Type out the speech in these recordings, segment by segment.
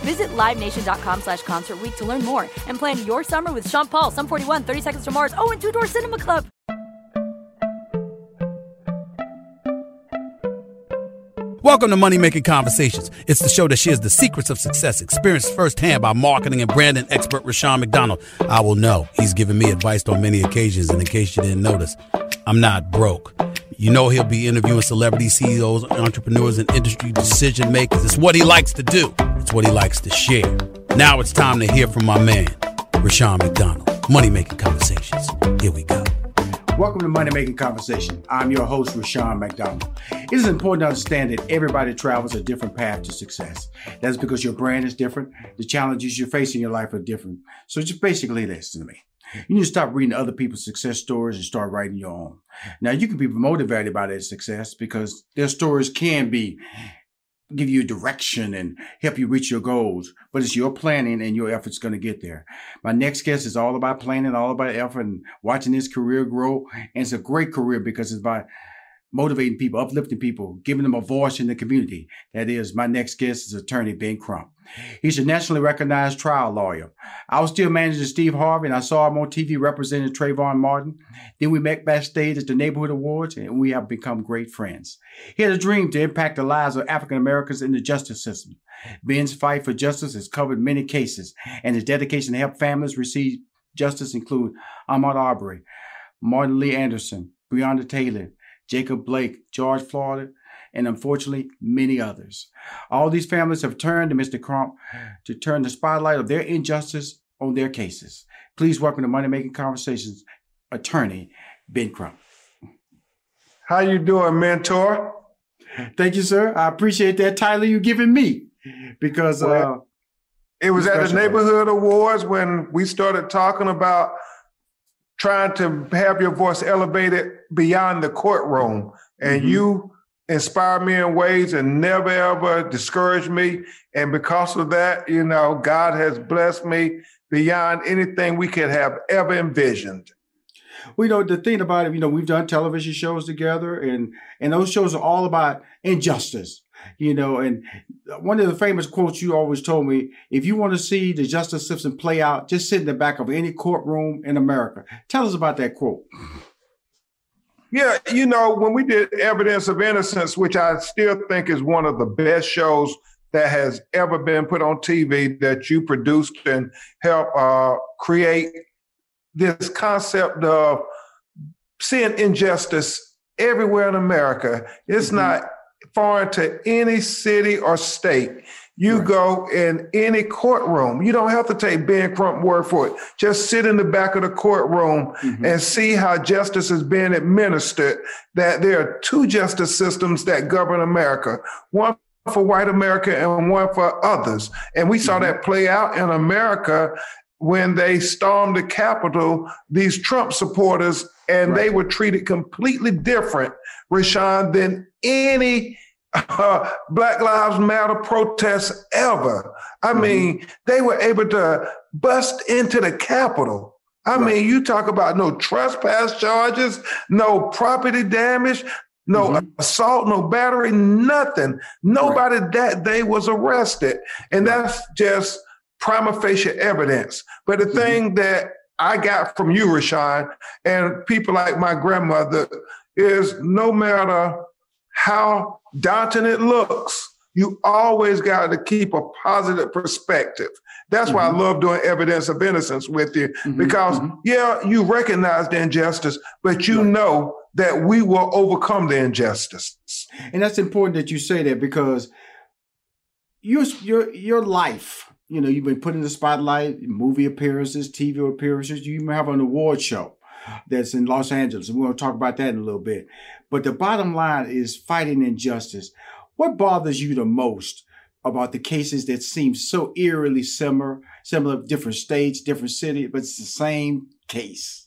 Visit LiveNation.com slash Concert to learn more and plan your summer with Sean Paul, Sum 41, 30 Seconds to Mars, oh, and Two Door Cinema Club. Welcome to Money Making Conversations. It's the show that shares the secrets of success, experienced firsthand by marketing and branding expert Rushion McDonald. I will know he's given me advice on many occasions, and in case you didn't notice, I'm not broke. You know he'll be interviewing celebrity CEOs, entrepreneurs, and industry decision makers. It's what he likes to do. It's what he likes to share. Now it's time to hear from my man, Rushion McDonald. Money Making Conversations. Here we go. Welcome to Money Making Conversation. I'm your host, Rushion McDonald. It is important to understand that everybody travels a different path to success. That's because your brand is different. The challenges you face in your life are different. So just basically listen to me. You need to stop reading other people's success stories and start writing your own. Now you can be motivated by their success because their stories can be give you direction and help you reach your goals. But it's your planning and your efforts going to get there. My next guest is all about planning, all about effort and watching his career grow. And it's a great career because it's about motivating people, uplifting people, giving them a voice in the community. That is, my next guest is attorney Ben Crump. He's a nationally recognized trial lawyer. I was still managing Steve Harvey, and I saw him on TV representing Trayvon Martin. Then we met backstage at the Neighborhood Awards, and we have become great friends. He had a dream to impact the lives of African Americans in the justice system. Ben's fight for justice has covered many cases, and his dedication to help families receive justice include Ahmaud Arbery, Martin Lee Anderson, Breonna Taylor, Jacob Blake, George Floyd, and unfortunately, many others. All these families have turned to Mr. Crump to turn the spotlight of their injustice on their cases. Please welcome to Money Making Conversations, attorney Ben Crump. How you doing, mentor? Thank you, sir. I appreciate that title you giving me because well, uh, it was at the neighborhood awards when we started talking about trying to have your voice elevated beyond the courtroom. And mm-hmm. you inspire me in ways and never ever discourage me. And because of that, you know, God has blessed me beyond anything we could have ever envisioned. You know, the thing about it, you know, we've done television shows together and and those shows are all about injustice you know, and one of the famous quotes you always told me, if you want to see the justice system play out, just sit in the back of any courtroom in America. Tell us about that quote. Yeah, you know, when we did Evidence of Innocence, which I still think is one of the best shows that has ever been put on TV that you produced and helped uh, create this concept of seeing injustice everywhere in America. It's mm-hmm. not foreign to any city or state. You right. go in any courtroom. You don't have to take Ben Crump word for it. Just sit in the back of the courtroom mm-hmm. and see how justice is being administered. That there are two justice systems that govern America. One for white America and one for others. And we saw mm-hmm. that play out in America when they stormed the Capitol, these Trump supporters, and right. they were treated completely different, Rushion, than any uh, Black Lives Matter protests ever. I mm-hmm. mean, they were able to bust into the Capitol. I right. mean, you talk about no trespass charges, no property damage, no mm-hmm. assault, no battery, nothing. Nobody right. that day was arrested. And that's just prima facie evidence. But the mm-hmm. thing that I got from you, Rushion, and people like my grandmother is no matter how daunting it looks, you always got to keep a positive perspective. That's mm-hmm. why I mm-hmm. love doing evidence of innocence with you mm-hmm. because, mm-hmm. yeah, you recognize the injustice, but you know that we will overcome the injustice. And that's important that you say that because your your your life, you know, you've been put in the spotlight, movie appearances, TV appearances. You even have an award show that's in Los Angeles. And we're going to talk about that in a little bit. But the bottom line is fighting injustice. What bothers you the most about the cases that seem so eerily similar, similar different states, different cities, but it's the same case?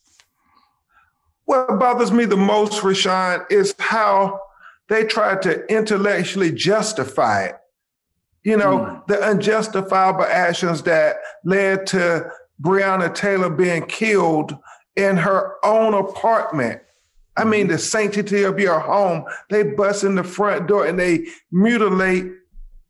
What bothers me the most, Rushion, is how they try to intellectually justify it. You know, mm. the unjustifiable actions that led to Breonna Taylor being killed in her own apartment. I mean, the sanctity of your home. They bust in the front door and they mutilate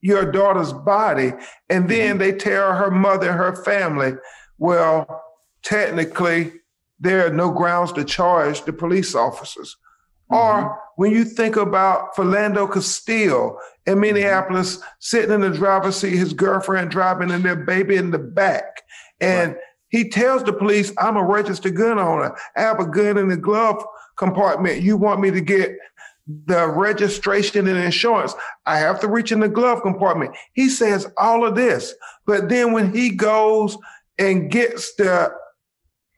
your daughter's body, and then mm-hmm. they tear her mother and her family. Well, technically, there are no grounds to charge the police officers. Mm-hmm. Or when you think about Philando Castile in Minneapolis, sitting in the driver's seat, his girlfriend driving and their baby in the back. And right. he tells the police, I'm a registered gun owner. I have a gun in the glove compartment. You want me to get the registration and insurance. I have to reach in the glove compartment. He says all of this, but then when he goes and gets the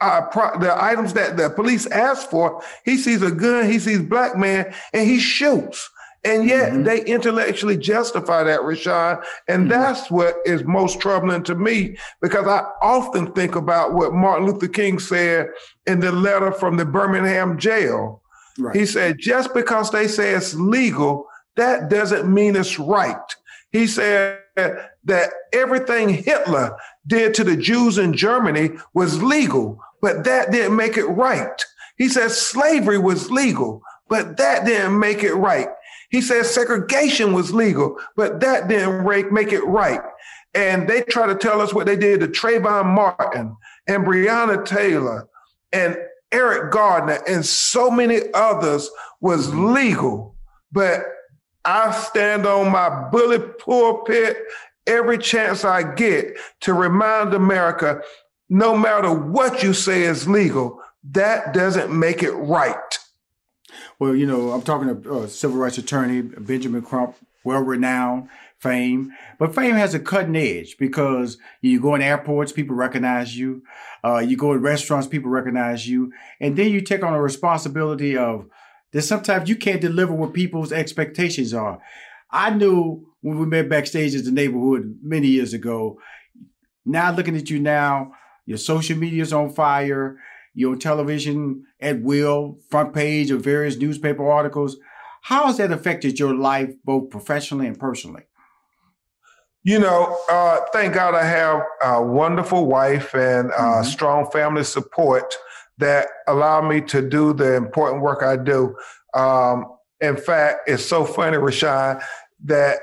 uh, pro- the items that the police ask for, he sees a gun, he sees black man, and he shoots. And yet mm-hmm. they intellectually justify that, Rushion. And mm-hmm. that's what is most troubling to me because I often think about what Martin Luther King said in the letter from the Birmingham jail. Right. He said, just because they say it's legal, that doesn't mean it's right. He said that everything Hitler did to the Jews in Germany was legal, but that didn't make it right. He said slavery was legal, but that didn't make it right. He says segregation was legal, but that didn't make it right. And they try to tell us what they did to Trayvon Martin and Breonna Taylor and Eric Garner and so many others was legal. But I stand on my bullet pulpit every chance I get to remind America no matter what you say is legal, that doesn't make it right. Well, you know, I'm talking to uh, civil rights attorney Benjamin Crump, well renowned, fame. But fame has a cutting edge because you go in airports, people recognize you. Uh, you go in restaurants, people recognize you. And then you take on a responsibility of that sometimes you can't deliver what people's expectations are. I knew when we met backstage at the neighborhood many years ago. Now looking at you now, your social media is on fire your television at will, front page of various newspaper articles. How has that affected your life, both professionally and personally? You know, uh, thank God I have a wonderful wife and uh, mm-hmm. strong family support that allow me to do the important work I do. Um, in fact, it's so funny, Rushion, that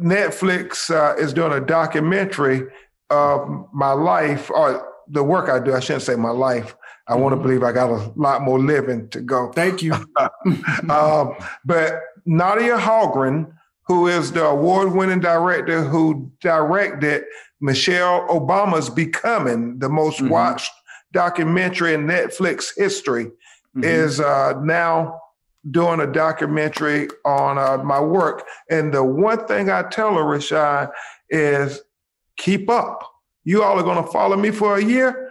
Netflix uh, is doing a documentary of my life or the work I do. I shouldn't say my life. I want to believe I got a lot more living to go. Thank you. um, but Nadia Hallgren, who is the award-winning director who directed Michelle Obama's Becoming, the most mm-hmm. watched documentary in Netflix history, mm-hmm. is uh, now doing a documentary on uh, my work. And the one thing I tell her, Rushion, is keep up. You all are going to follow me for a year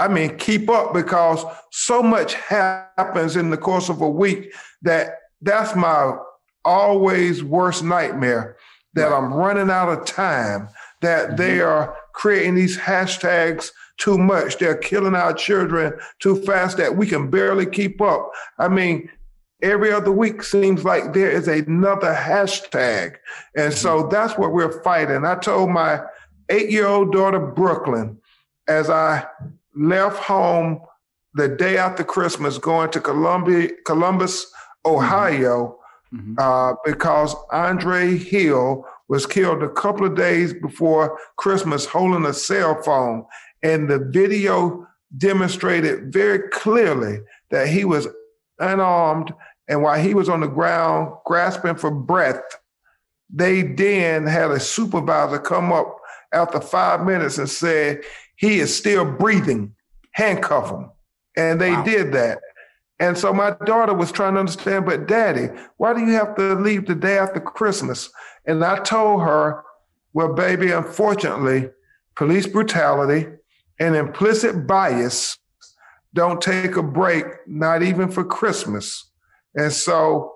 I mean, keep up because so much happens in the course of a week that that's my always worst nightmare that. I'm running out of time, that mm-hmm. they are creating these hashtags too much. They're killing our children too fast that we can barely keep up. I mean, every other week seems like there is another hashtag. And so mm-hmm. that's what we're fighting. I told my eight year old daughter, Brooklyn, as I left home the day after Christmas going to Columbia, Columbus, Ohio, mm-hmm. uh, because Andre Hill was killed a couple of days before Christmas holding a cell phone. And the video demonstrated very clearly that he was unarmed. And while he was on the ground grasping for breath, they then had a supervisor come up after five minutes and said, He is still breathing, handcuff him. And they wow. did that. And so my daughter was trying to understand, but daddy, why do you have to leave the day after Christmas? And I told her, well, baby, unfortunately, police brutality and implicit bias don't take a break, not even for Christmas. And so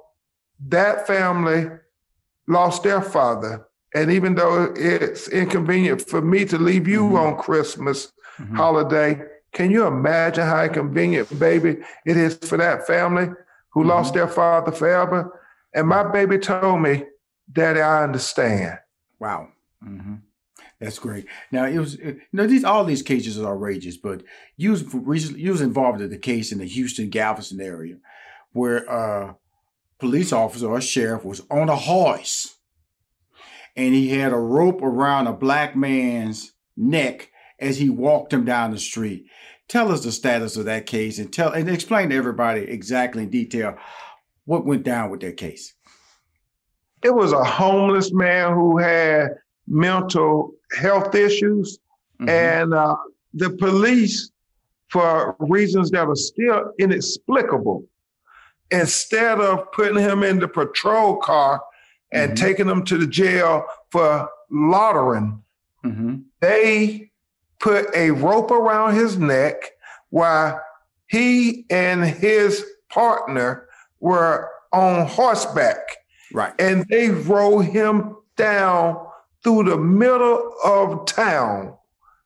that family lost their father. And even though it's inconvenient for me to leave you mm-hmm. on Christmas mm-hmm. holiday, can you imagine how inconvenient, baby, it is for that family who mm-hmm. lost their father forever? And my baby told me, Daddy, I understand. Wow. Mm-hmm. That's great. Now it was, you know, these all these cases are outrageous, but you was recently, you was involved in the case in the Houston Galveston area, where a police officer or sheriff was on a horse, and he had a rope around a black man's neck as he walked him down the street. Tell us the status of that case and tell and explain to everybody exactly in detail what went down with that case. It was a homeless man who had mental health issues, mm-hmm. and uh, the police, for reasons that are still inexplicable, instead of putting him in the patrol car and mm-hmm. taking them to the jail for loitering, mm-hmm. they put a rope around his neck while he and his partner were on horseback. Right. And they rode him down through the middle of town.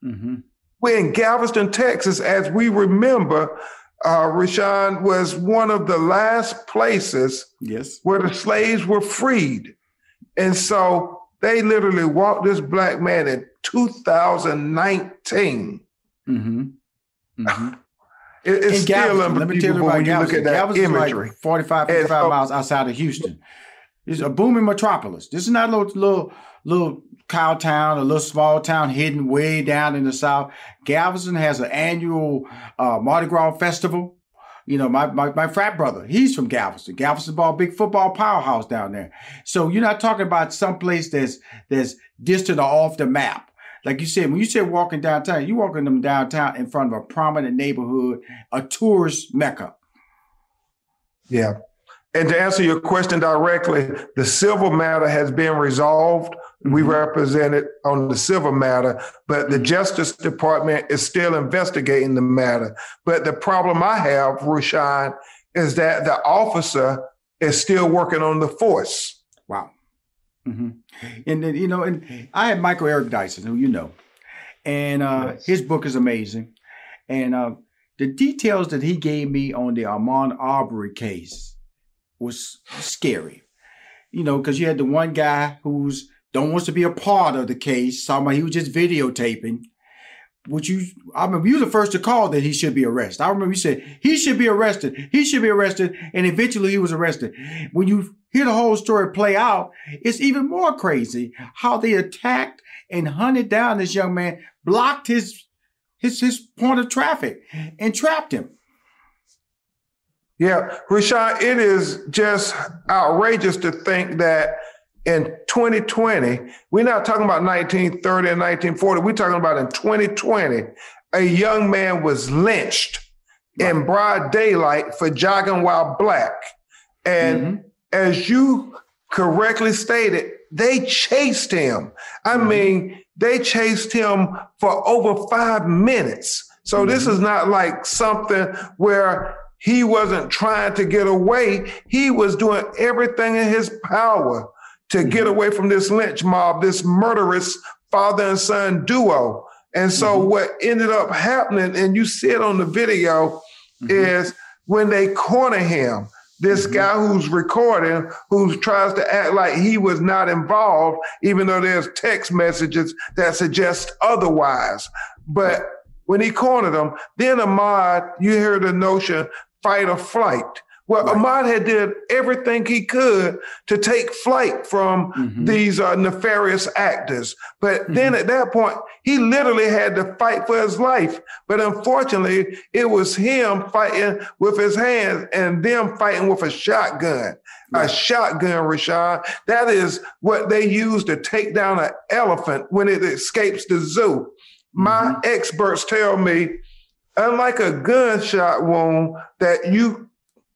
Mm-hmm. We're in Galveston, Texas, as we remember, uh, Rushion was one of the last places yes. where the slaves were freed. And so they literally walked this black man in 2019. Mm-hmm. Mm-hmm. It, it's still Galveston, let me tell you about Galveston. Galveston imagery. Like 45, 55 so, miles outside of Houston. It's a booming metropolis. This is not a little, little, little cow town, a little small town hidden way down in the south. Galveston has an annual uh, Mardi Gras festival. You know, my, my, my frat brother, he's from Galveston. Galveston ball, big football powerhouse down there. So you're not talking about some place that's that's distant or off the map. Like you said, when you said walking downtown, you're walking them downtown in front of a prominent neighborhood, a tourist mecca. Yeah. And to answer your question directly, the civil matter has been resolved. Mm-hmm. We represented on the civil matter, but the Justice Department is still investigating the matter. But the problem I have, Rushion, is that the officer is still working on the force. Wow. Mm-hmm. And then, you know, and I had Michael Eric Dyson, who you know, and uh, yes. his book is amazing. And uh, the details that he gave me on the Ahmaud Arbery case was scary. You know, because you had the one guy who's don't want to be a part of the case. Somebody he was just videotaping. Which you, I remember you were the first to call that he should be arrested. I remember you said he should be arrested. He should be arrested, and eventually he was arrested. When you hear the whole story play out, it's even more crazy how they attacked and hunted down this young man, blocked his his his point of traffic, and trapped him. Yeah, Rushion, it is just outrageous to think that in 2020, we're not talking about 1930 and 1940, we're talking about in 2020, a young man was lynched right. in broad daylight for jogging while black. And mm-hmm. as you correctly stated, they chased him. I mm-hmm. mean, they chased him for over five minutes. So mm-hmm. this is not like something where he wasn't trying to get away. He was doing everything in his power to get away from this lynch mob, this murderous father and son duo. And so mm-hmm. what ended up happening, and you see it on the video, mm-hmm. is when they corner him, this mm-hmm. guy who's recording, who tries to act like he was not involved, even though there's text messages that suggest otherwise. But when he cornered him. Then Ahmaud, you hear the notion fight or flight. Well, right. Ahmaud had did everything he could to take flight from mm-hmm. these uh, nefarious actors. But mm-hmm. then at that point, he literally had to fight for his life. But unfortunately, it was him fighting with his hands and them fighting with a shotgun. Right. A shotgun, Rushion. That is what they use to take down an elephant when it escapes the zoo. Mm-hmm. My experts tell me, unlike a gunshot wound that you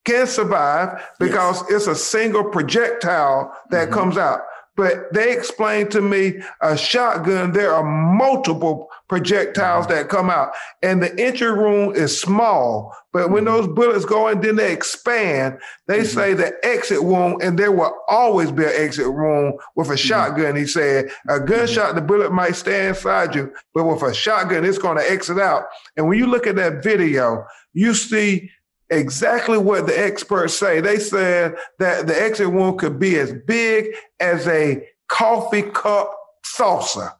can survive because yes. it's a single projectile that mm-hmm. comes out. But they explained to me a shotgun, there are multiple projectiles mm-hmm. that come out, and the entry room is small. But when mm-hmm. those bullets go in, then they expand. They mm-hmm. say the exit wound, and there will always be an exit wound with a mm-hmm. shotgun. He said a mm-hmm. gunshot, the bullet might stay inside you, but with a shotgun, it's going to exit out. And when you look at that video, you see exactly what the experts say. They said that the exit wound could be as big as a coffee cup saucer.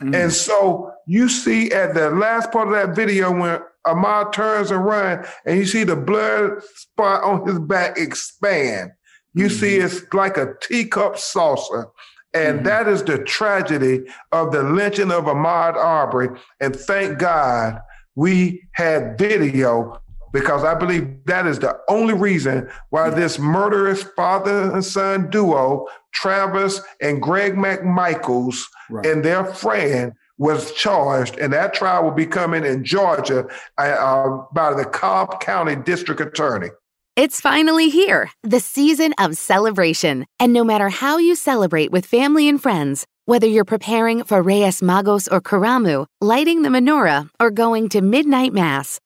Mm. And so you see at the last part of that video when Ahmaud turns and run and you see the blood spot on his back expand. You mm-hmm. see it's like a teacup saucer. And mm-hmm. that is the tragedy of the lynching of Ahmaud Arbery. And thank God we had video because I believe that is the only reason why this murderous father and son duo, Travis and Greg McMichaels, right. and their friend was charged, and that trial will be coming in Georgia uh, uh, by the Cobb County District Attorney. It's finally here, the season of celebration. And no matter how you celebrate with family and friends, whether you're preparing for Reyes Magos or Karamu, lighting the menorah, or going to midnight mass,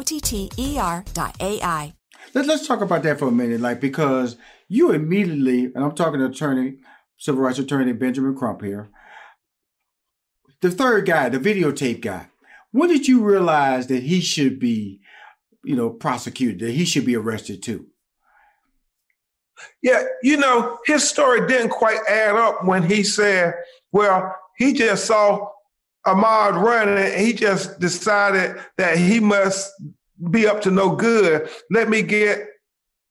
O-T-T-E-R dot A-I. Let, let's talk about that for a minute, like, because you immediately, and I'm talking to attorney, civil rights attorney Benjamin Crump here, the third guy, the videotape guy, when did you realize that he should be, you know, prosecuted, that he should be arrested too? Yeah, you know, his story didn't quite add up when he said, well, he just saw Ahmaud running, he just decided that he must be up to no good. Let me get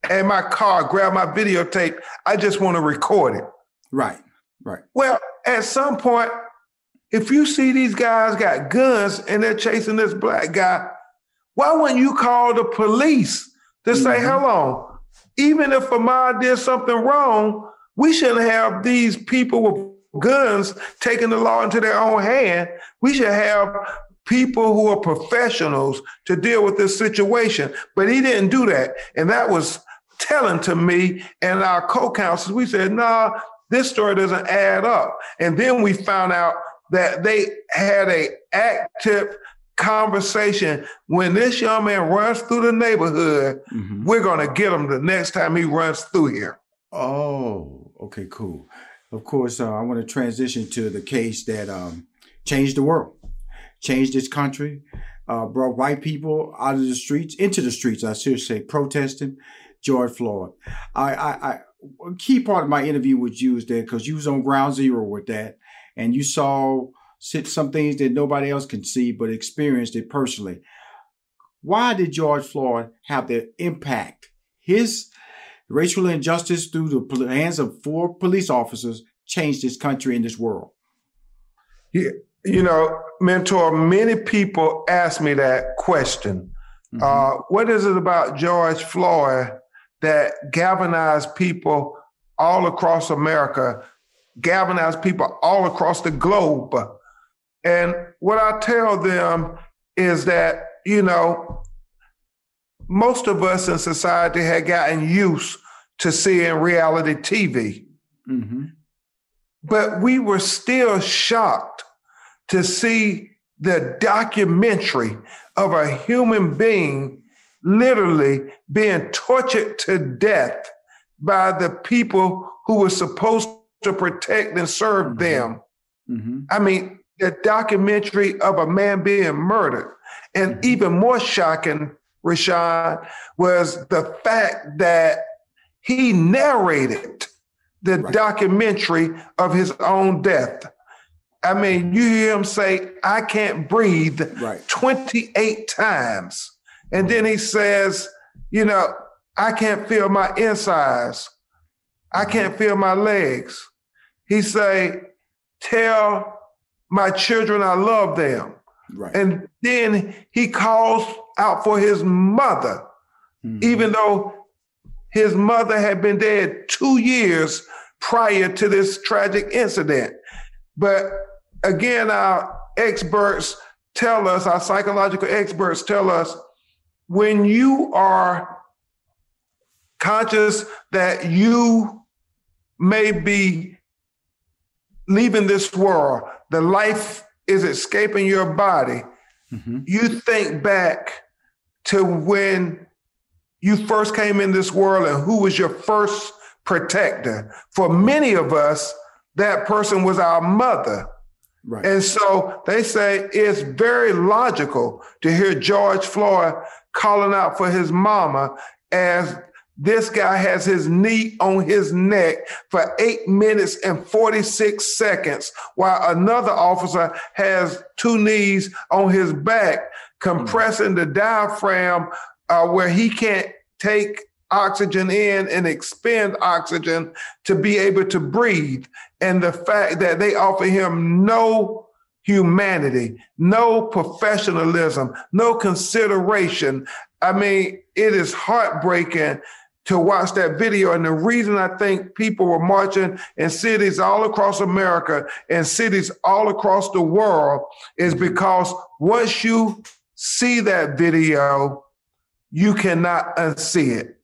in my car, grab my videotape. I just want to record it. Right, right. Well, at some point, if you see these guys got guns and they're chasing this black guy, why wouldn't you call the police to mm-hmm. say, hello? Even if Ahmaud did something wrong, we shouldn't have these people with guns taking the law into their own hand. We should have people who are professionals to deal with this situation. But he didn't do that. And that was telling to me and our co-counsels. We said, nah, this story doesn't add up. And then we found out that they had a active conversation. When this young man runs through the neighborhood, Mm-hmm. we're going to get him the next time he runs through here. Oh, okay, cool. Of course, uh, I want to transition to the case that um, changed the world, changed this country, uh, brought white people out of the streets, into the streets, I should say, protesting George Floyd. I, I, I a key part of my interview with you is that because you was on ground zero with that, and you saw some things that nobody else can see, but experienced it personally. Why did George Floyd have the impact? His racial injustice through the hands of four police officers changed this country and this world. Yeah, you know, mentor, many people ask me that question. Uh, what is it about George Floyd that galvanized people all across America, galvanized people all across the globe? And what I tell them is that, you know, most of us in society had gotten used to seeing reality TV. Mm-hmm. But we were still shocked to see the documentary of a human being literally being tortured to death by the people who were supposed to protect and serve them. Mm-hmm. I mean, the documentary of a man being murdered. And even more shocking, Rashad, was the fact that he narrated the documentary of his own death. I mean, you hear him say, I can't breathe 28 times. And then he says, you know, I can't feel my insides. I mm-hmm. can't feel my legs. He say, tell my children I love them. Right. And then he calls out for his mother, mm-hmm. even though his mother had been dead two years prior to this tragic incident. But again, our experts tell us, our psychological experts tell us, when you are conscious that you may be leaving this world, the life is escaping your body, mm-hmm. you think back to when you first came in this world and who was your first protector. For many of us, that person was our mother. Right. And so they say it's very logical to hear George Floyd calling out for his mama as this guy has his knee on his neck for eight minutes and 46 seconds, while another officer has two knees on his back, compressing the diaphragm uh, where he can't take oxygen in and expend oxygen to be able to breathe. And the fact that they offer him no humanity, no professionalism, no consideration. I mean, it is heartbreaking to watch that video. And the reason I think people were marching in cities all across America and cities all across the world is because once you see that video, you cannot unsee it.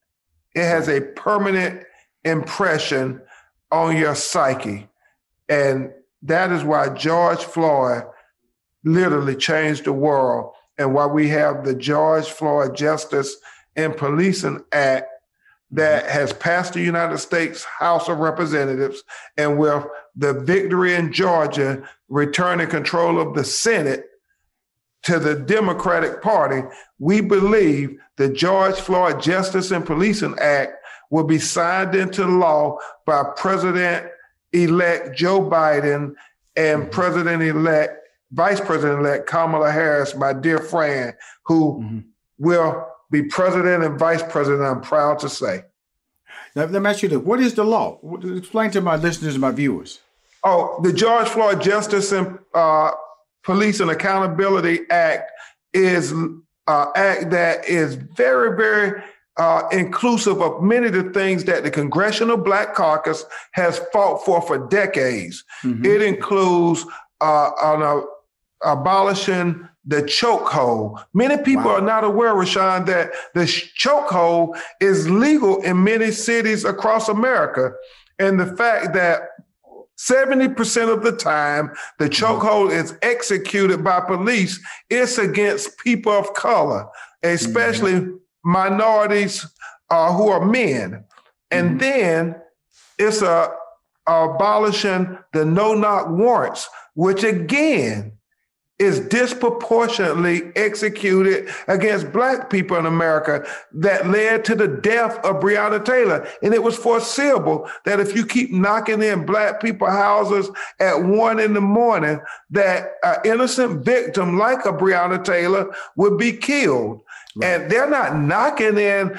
It has a permanent impression on your psyche. And that is why George Floyd literally changed the world and why we have the George Floyd Justice and Policing Act that mm-hmm. has passed the United States House of Representatives and with the victory in Georgia returning control of the Senate to the Democratic Party, we believe the George Floyd Justice and Policing Act will be signed into law by President elect Joe Biden and mm-hmm. President elect, Vice President elect Kamala Harris, my dear friend, who mm-hmm. will be president and vice president, I'm proud to say. Now, let me ask you this what is the law? Explain to my listeners and my viewers. Oh, the George Floyd Justice and uh, Police and Accountability Act is an act that is very, very uh, inclusive of many of the things that the Congressional Black Caucus has fought for for decades. It includes uh, on a, abolishing the chokehold. Many people are not aware, Rushion, that the chokehold is legal in many cities across America. And the fact that 70% of the time the chokehold is executed by police, it's against people of color, especially mm-hmm. Minorities uh, who are men. And mm-hmm. then it's a, a abolishing the no knock warrants, which again is disproportionately executed against black people in America that led to the death of Breonna Taylor. And it was foreseeable that if you keep knocking in black people houses at one in the morning, that an innocent victim like a Breonna Taylor would be killed. Right. And they're not knocking in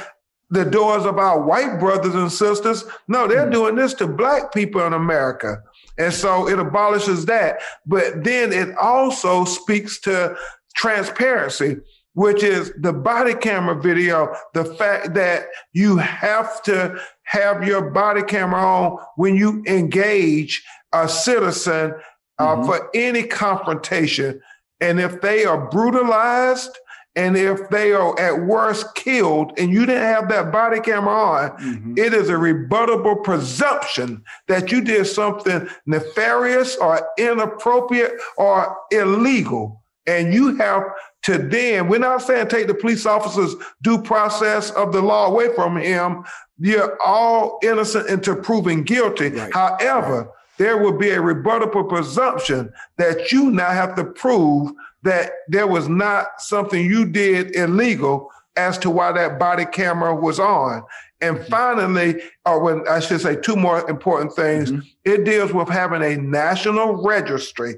the doors of our white brothers and sisters. No, they're mm-hmm. doing this to black people in America. And so it abolishes that. But then it also speaks to transparency, which is the body camera video, the fact that you have to have your body camera on when you engage a citizen uh, mm-hmm. for any confrontation. And if they are brutalized, and if they are at worst killed and you didn't have that body camera on, mm-hmm. it is a rebuttable presumption that you did something nefarious or inappropriate or illegal. And you have to then, we're not saying take the police officer's due process of the law away from him. You're all innocent until proven guilty. Right. However, right. There will be a rebuttable presumption that you now have to prove that there was not something you did illegal as to why that body camera was on. And mm-hmm. finally, or when I should say two more important things, mm-hmm. it deals with having a national registry.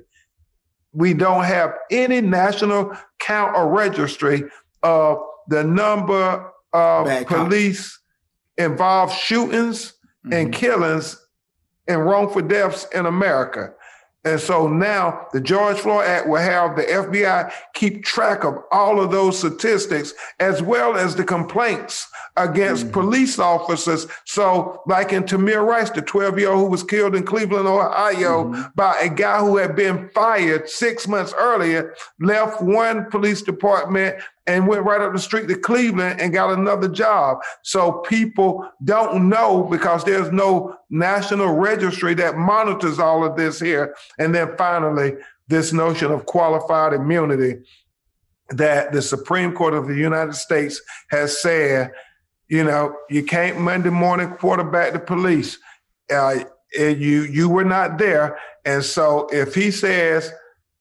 We don't have any national count or registry of the number of Bad police cops. involved shootings mm-hmm. and killings and wrongful deaths in America. And so now the George Floyd Act will have the FBI keep track of all of those statistics as well as the complaints against mm-hmm. police officers. So, like in Tamir Rice, the 12 year old who was killed in Cleveland, Ohio, mm-hmm. by a guy who had been fired six months earlier, left one police department and went right up the street to Cleveland and got another job. So people don't know because there's no national registry that monitors all of this here. And then finally, this notion of qualified immunity that the Supreme Court of the United States has said, you know, you can't Monday morning quarterback the police. Uh, you you were not there, and so if he says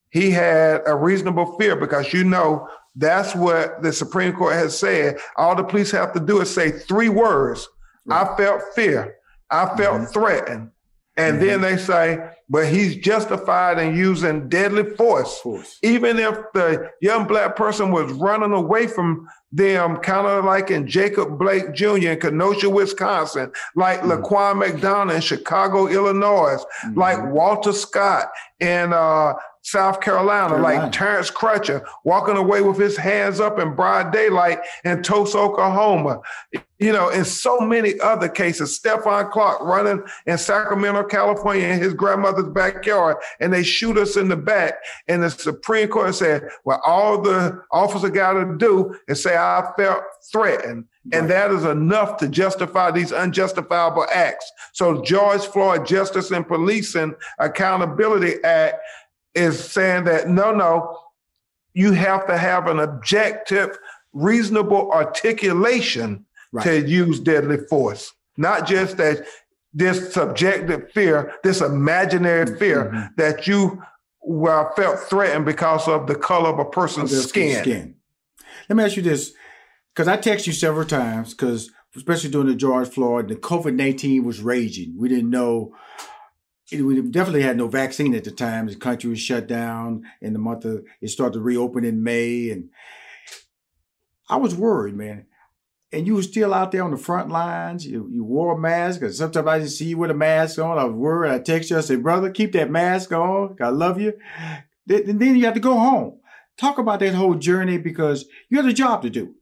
he had a reasonable fear, because you know that's what the Supreme Court has said. All the police have to do is say three words. Right. I felt fear. I felt mm-hmm. threatened. And mm-hmm. then they say, but he's justified in using deadly force. force. Even if the young black person was running away from them, kind of like in Jacob Blake Jr. in Kenosha, Wisconsin, like mm-hmm. Laquan McDonald in Chicago, Illinois, mm-hmm. like Walter Scott in uh, South Carolina, Carolina, like Terrence Crutcher walking away with his hands up in broad daylight in Tulsa, Oklahoma. You know, in so many other cases, Stephon Clark running in Sacramento, California in his grandmother's backyard, and they shoot us in the back. And the Supreme Court said, well, all the officer got to do is say, I felt threatened. Right. And that is enough to justify these unjustifiable acts. So George Floyd Justice and Policing Accountability Act is saying that no, no, you have to have an objective, reasonable articulation right. to use deadly force, not just that this subjective fear, this imaginary fear mm-hmm. that you well, felt threatened because of the color of a person's of skin. skin. Let me ask you this, because I text you several times, because especially during the George Floyd, the COVID nineteen was raging. We didn't know we definitely had no vaccine at the time. The country was shut down in the month of it started to reopen in May, and I was worried, man. And you were still out there on the front lines. You, you wore a mask, and sometimes I just see you with a mask on. I was worried. I text you. I said, "Brother, keep that mask on. I love you." And then you have to go home. Talk about that whole journey because you had a job to do.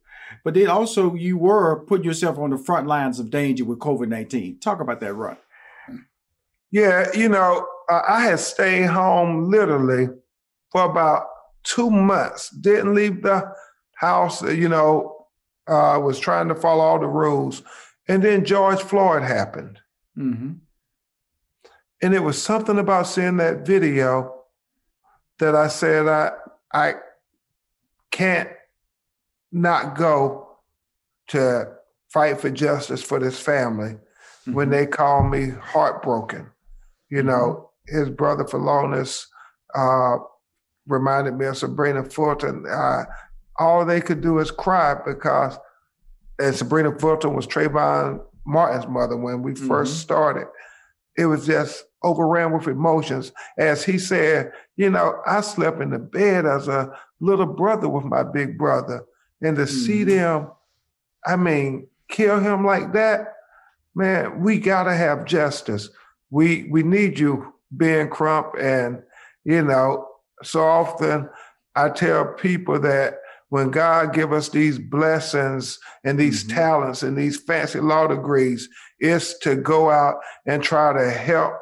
But then also you were putting yourself on the front lines of danger with COVID nineteen. Talk about that run. Yeah, you know, I had stayed home literally for about two months. Didn't leave the house. You know, uh, was trying to follow all the rules, and then George Floyd happened. Mm-hmm. And it was something about seeing that video that I said I I can't not go to fight for justice for this family mm-hmm. when they call me heartbroken. You know, mm-hmm. his brother Philonise uh, reminded me of Sabrina Fulton. Uh, all they could do is cry because, and Sabrina Fulton was Trayvon Martin's mother when we mm-hmm. first started. It was just overran with emotions. As he said, you know, I slept in the bed as a little brother with my big brother. And to mm-hmm. see them, I mean, kill him like that, man, we gotta have justice. We we need you, Ben Crump. And, you know, so often I tell people that when God give us these blessings and these mm-hmm. talents and these fancy law degrees, it's to go out and try to help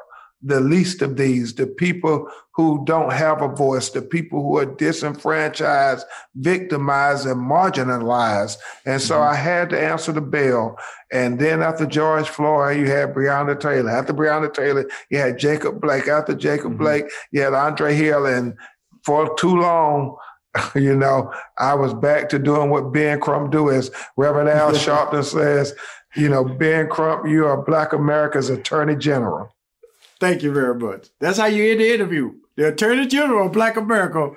the least of these, the people who don't have a voice, the people who are disenfranchised, victimized, and marginalized. And so mm-hmm. I had to answer the bell. And then after George Floyd, you had Breonna Taylor. After Breonna Taylor, you had Jacob Blake. After Jacob mm-hmm. Blake, you had Andre Hill. And for too long, you know, I was back to doing what Ben Crump do, as Reverend Al Sharpton says, you know, Ben Crump, you are Black America's Attorney General. Thank you very much. That's how you end the interview. The Attorney General of Black America,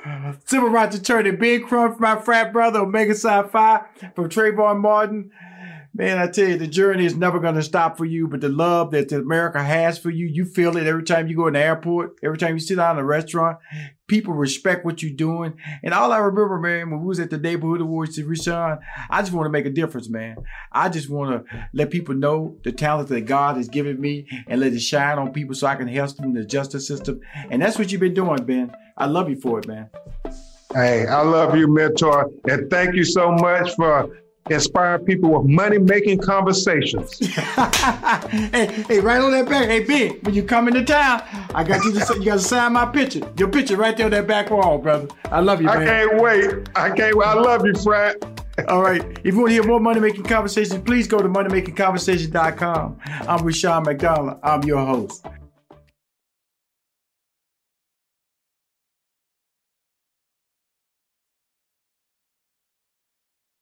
Civil Rights Attorney Ben Crump, my frat brother, Omega Psi Phi, from Trayvon Martin. Man, I tell you, the journey is never going to stop for you, but the love that America has for you, you feel it every time you go in the airport, every time you sit down in a restaurant. People respect what you're doing. And all I remember, man, when we was at the neighborhood awards to Rushion, I just want to make a difference, man. I just want to let people know the talent that God has given me and let it shine on people so I can help them in the justice system. And that's what you've been doing, Ben. I love you for it, man. Hey, I love you, mentor. And thank you so much for inspire people with money making conversations. hey, hey, right on that back. Hey, Ben, when you come into town, I got you to you got to sign my picture. Your picture right there on that back wall, brother. I love you, man. I can't wait. I can't wait. I love you, Fred. All right. If you want to hear more money making conversations, please go to moneymakingconversation.com. I'm Rushion McDonald. I'm your host.